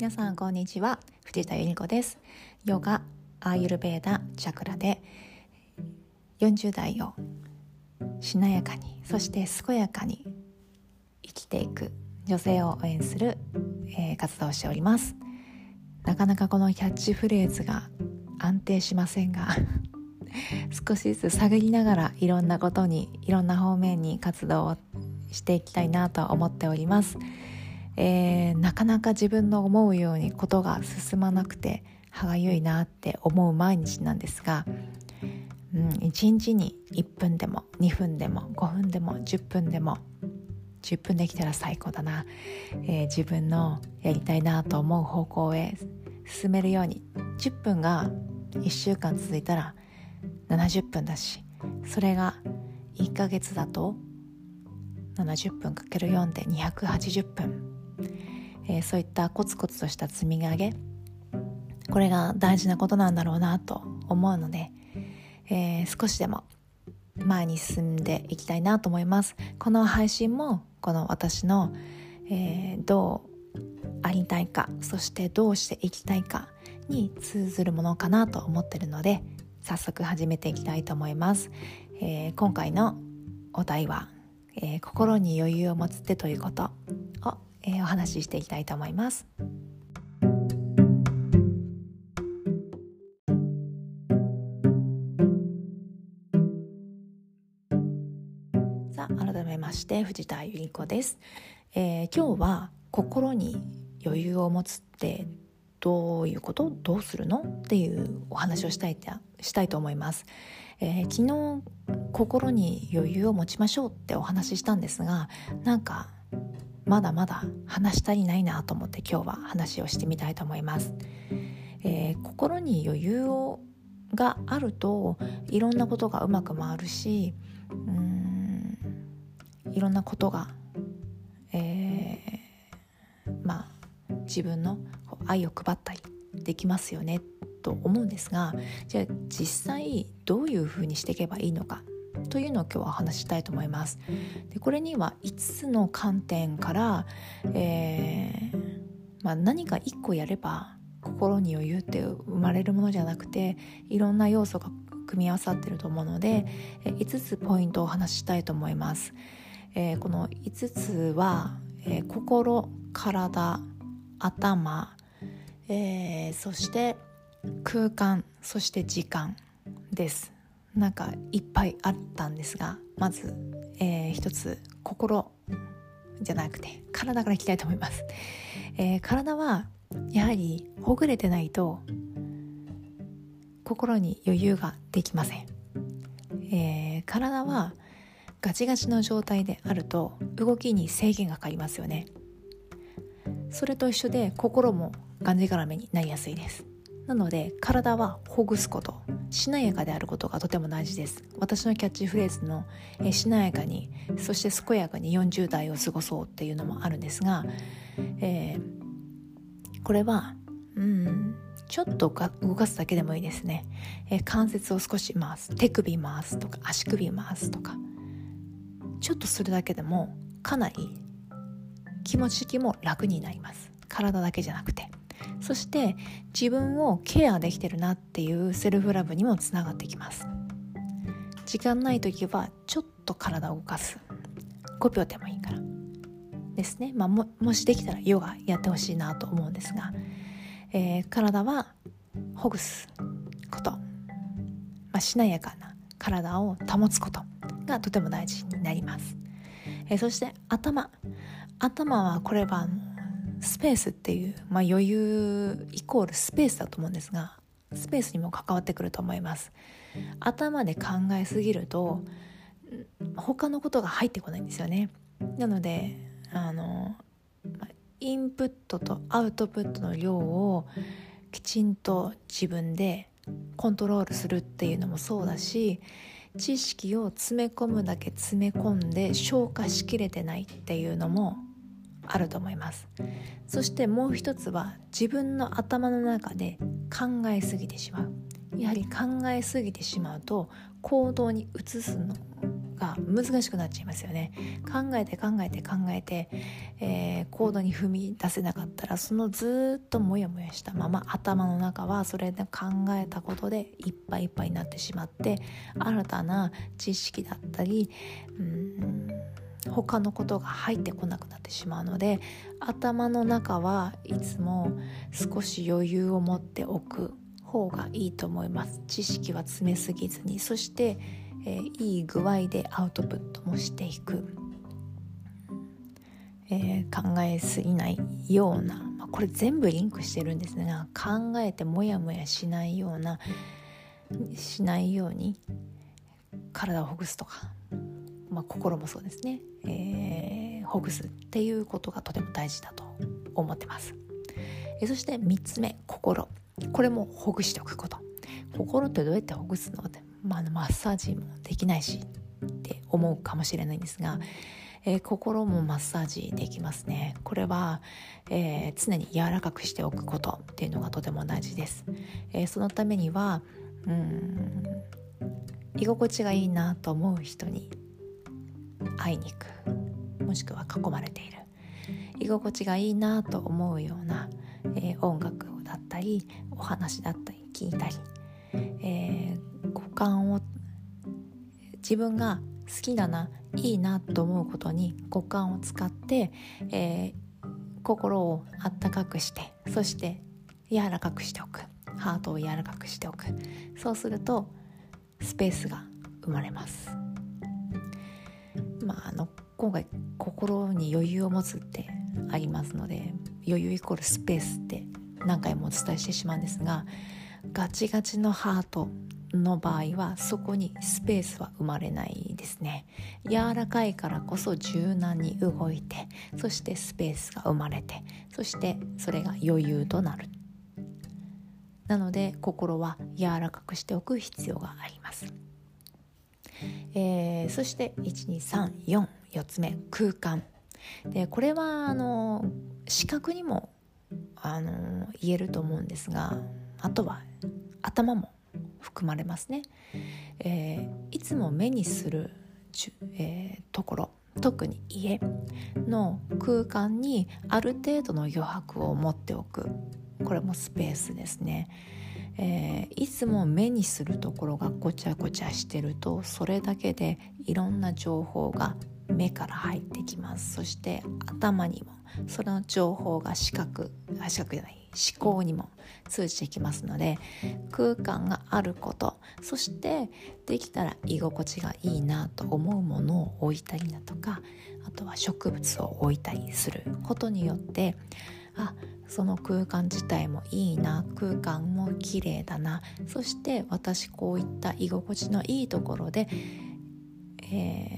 皆さんこんにちは。藤田由里子です。ヨガアーユルベーダチャクラで40代をしなやかにそして健やかに生きていく女性を応援する、えー、活動をしております。なかなかこのキャッチフレーズが安定しませんが 少しずつ探りながらいろんなことにいろんな方面に活動をしていきたいなと思っております、えー、なかなか自分の思うようにことが進まなくて歯がゆいなって思う毎日なんですが、うん、1日に1分でも2分でも5分でも10分でも10分できたら最高だな、えー、自分のやりたいなと思う方向へ進めるように10分が1週間続いたら70分だしそれが1ヶ月だと70分 ×4 で280分、えー、そういったコツコツとした積み上げこれが大事なことなんだろうなと思うので、えー、少しでも前に進んでいきたいなと思います。この配信もこの私の、えー、どうありたいかそしてどうしていきたいかに通ずるものかなと思ってるので早速始めていきたいと思います、えー、今回のお題は、えー、心に余裕を持つってということ、えー、お話ししていきたいと思います。さあ改めまして藤田由里子です、えー、今日は心に余裕を持つってどういうこと？どうするの？っていうお話をしたいしたいと思います、えー、昨日心に余裕を持ちましょうってお話ししたんですがなんかまだまだ話したりないなと思って今日は話をしてみたいと思います、えー、心に余裕をがあるといろんなことがうまく回るしうんいろんなことが、えー、まあ自分の愛を配ったりできますよねと思うんですがじゃあ実際どういうふうにしていけばいいのか。というのを今日は話したいと思います。でこれには5つの観点から、えーまあ、何か1個やれば心に余裕って生まれるものじゃなくていろんな要素が組み合わさってると思うので5つポイントをお話ししたいと思います。えー、この5つは、えー、心体頭えー、そして空間そして時間ですなんかいっぱいあったんですがまず、えー、一つ心じゃなくて体からいきたいと思います、えー、体はやはりほぐれてないと心に余裕ができません、えー、体はガチガチの状態であると動きに制限がかかりますよね。それと一緒で心もがんじがらめになりやすいです。なので体はほぐすことしなやかであることがとても大事です。私のキャッチフレーズの「えしなやかにそして健やかに40代を過ごそう」っていうのもあるんですが、えー、これはうんちょっと動かすだけでもいいですね、えー、関節を少し回す。手首回すとか足首回すとかちょっとするだけでもかなり気持ち的も楽になります。体だけじゃなくて。そして自分をケアできてるなっていうセルフラブにもつながってきます。時間ない時はちょっと体を動かす。5秒でもいいから。ですね、まあ、ももしできたらヨガやってほしいなと思うんですが、えー、体はほぐすこと、まあ、しなやかな体を保つことがとても大事になります、えー、そして頭。頭はこれはスペースっていう、まあ、余裕イコールスペースだと思うんですがスペースにも関わってくると思います。頭で考えすぎると他のことが入ってこないんですよね。なのであのインプットとアウトプットの量をきちんと自分でコントロールするっていうのもそうだし知識を詰め込むだけ詰め込んで消化しきれてないっていうのもあると思います。そしてもう一つは自分の頭の中で考えすぎてしまう。やはり考えすぎてしまうと行動に移すのが難しくなっちゃいますよね。考えて考えて考えて、えー、行動に踏み出せなかったらそのずっとモヤモヤしたまま頭の中はそれで考えたことでいっぱいいっぱいになってしまって新たな知識だったりうん他のことが入ってこなくなってしまうので頭の中はいつも少し余裕を持っておく方がいいと思います。知識は詰めすぎずに。そしてえー、いい具合でアウトプットもしていく、えー、考えすぎないような、ま、これ全部リンクしてるんですが考えてモヤモヤしないようなしないように体をほぐすとか、まあ、心もそうですね、えー、ほぐすっていうことがとても大事だと思ってます。えそして3つ目心。これもほぐしておくこと。心ってどうやってほぐすのってまあ、マッサージもできないしって思うかもしれないんですが、えー、心もマッサージできますね。これは、えー、常に柔らかくしておくことっていうのがとても大事です、えー、そのためにはうん居心地がいいなと思う人に会いに行く。もしくは囲まれている。居心地がいいなと思うような、え音楽だったりお話だったり聞いたり、えー、五感を自分が好きだないいなと思うことに五感を使って、えー、心をあったかくしてそして柔らかくしておく。ハートを柔らかくしておく。そうするとスペースが生まれます。まああの今回心に余裕を持つってありますので余裕イコールスペースって何回もお伝えしてしまうんですがガチガチのハートの場合はそこにスペースは生まれないですね。柔らかいからこそ柔軟に動いてそしてスペースが生まれてそしてそれが余裕となる。なので心は柔らかくしておく必要があります、えー、そして12344つ目空間。でこれはあの視覚にもあの言えると思うんですがあとは頭も含まれますね、えー、いつも目にする、えー、ところ特に家の空間にある程度の余白を持っておく。これもスペースですね、えー、いつも目にするところがごちゃごちゃしてるとそれだけでいろんな情報が目から入ってきます。そして頭にもその情報が視覚あ視覚じゃない思考にも通じてきますので空間があることそしてできたら居心地がいいなと思うものを置いたりだとかあとは植物を置いたりする。ことによってあその空間自体もいいな空間も綺麗だな。そして私こういった居心地のいいところで、え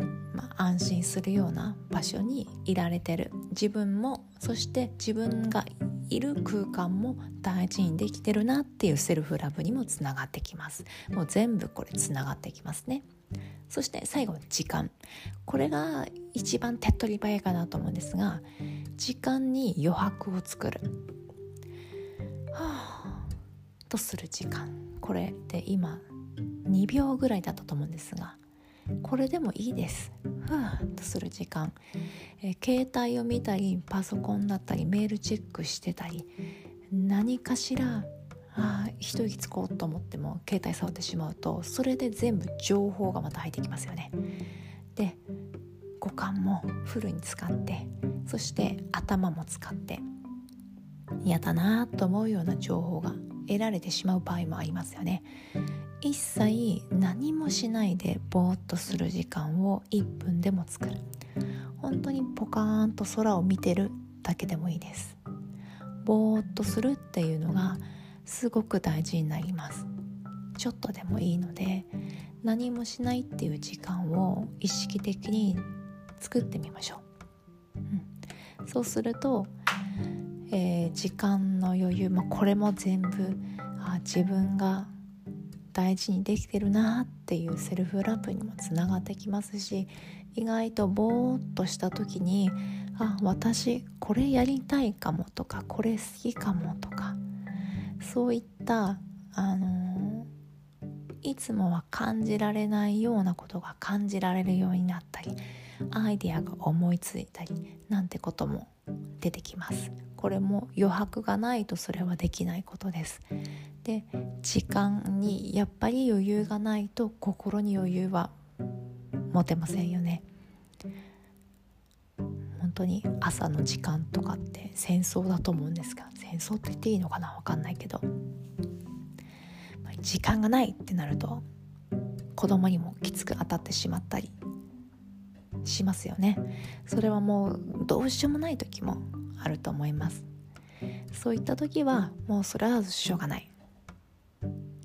ーまあ、安心するような場所にいられてる。自分もそして自分がいる空間も大事にできてるなっていうセルフラブにもつながってきます。もう全部これつながってきますね。そして最後時間。これが一番手っ取り早いかなと思うんですが時間に余白を作る。はあとする時間。これで今2秒ぐらいだったと思うんですがこれでもいいです。ふわっとする時間、え、携帯を見たりパソコンだったりメールチェックしてたり何かしらあ一息つこうと思っても携帯触ってしまうとそれで全部情報がまた入ってきますよね。で五感もフルに使ってそして頭も使って嫌だなと思うような情報が得られてしまう場合もありますよね。一切何もしないでぼーっとする時間を1分でも作る。本当にポカーンと空を見てるだけでもいいです。ぼーっとするっていうのがすごく大事になります。ちょっとでもいいので何もしないっていう時間を意識的に作ってみましょう、うん、そうすると、えー、時間の余裕、まあ、これも全部あ自分が大事にできてるなっていうセルフラブにもつながってきますし意外とぼーっとした時にあ私これやりたいかもとかこれ好きかもとかそういったあのいつもは感じられないようなことが感じられるようになったりアイデアが思いついたりなんてことも出てきます。これも余白がないとそれはできないことです。で時間にやっぱり余裕がないと心に余裕は持てませんよね。本当に朝の時間とかって戦争だと思うんですが戦争って言っていいのかな分かんないけど。時間がないってなると子供にもきつく当たってしまったりしますよね。それはもうどうしようもない時もあると思います。そういった時はもうそれはしょうがない。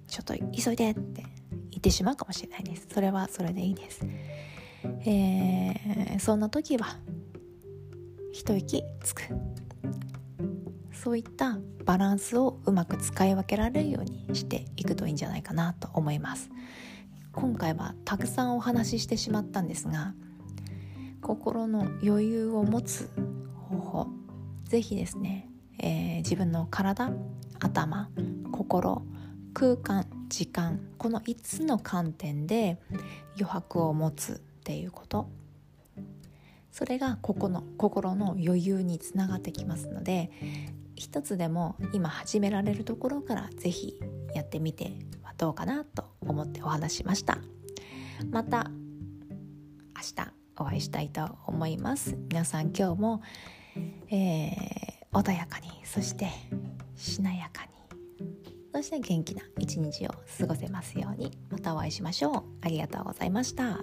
ちょっと急いでって言ってしまうかもしれないです。それはそれでいいです。えー、そんな時は一息つく。そういったバランスをうまく使い分けられるようにしていくといいんじゃないかなと思います。今回はたくさんお話ししてしまったんですが心の余裕を持つ方法。是非ですね、えー、自分の体頭心空間時間この5つの観点で余白を持つっていうこと。それがここの心の余裕につながってきますので一つでも今始められるところから是非やってみてはどうかなと思ってお話しました。また明日。お会いしたいと思います。皆さん今日も、えー、穏やかにそしてしなやかにそして元気な一日を過ごせますようにまたお会いしましょう。ありがとうございました。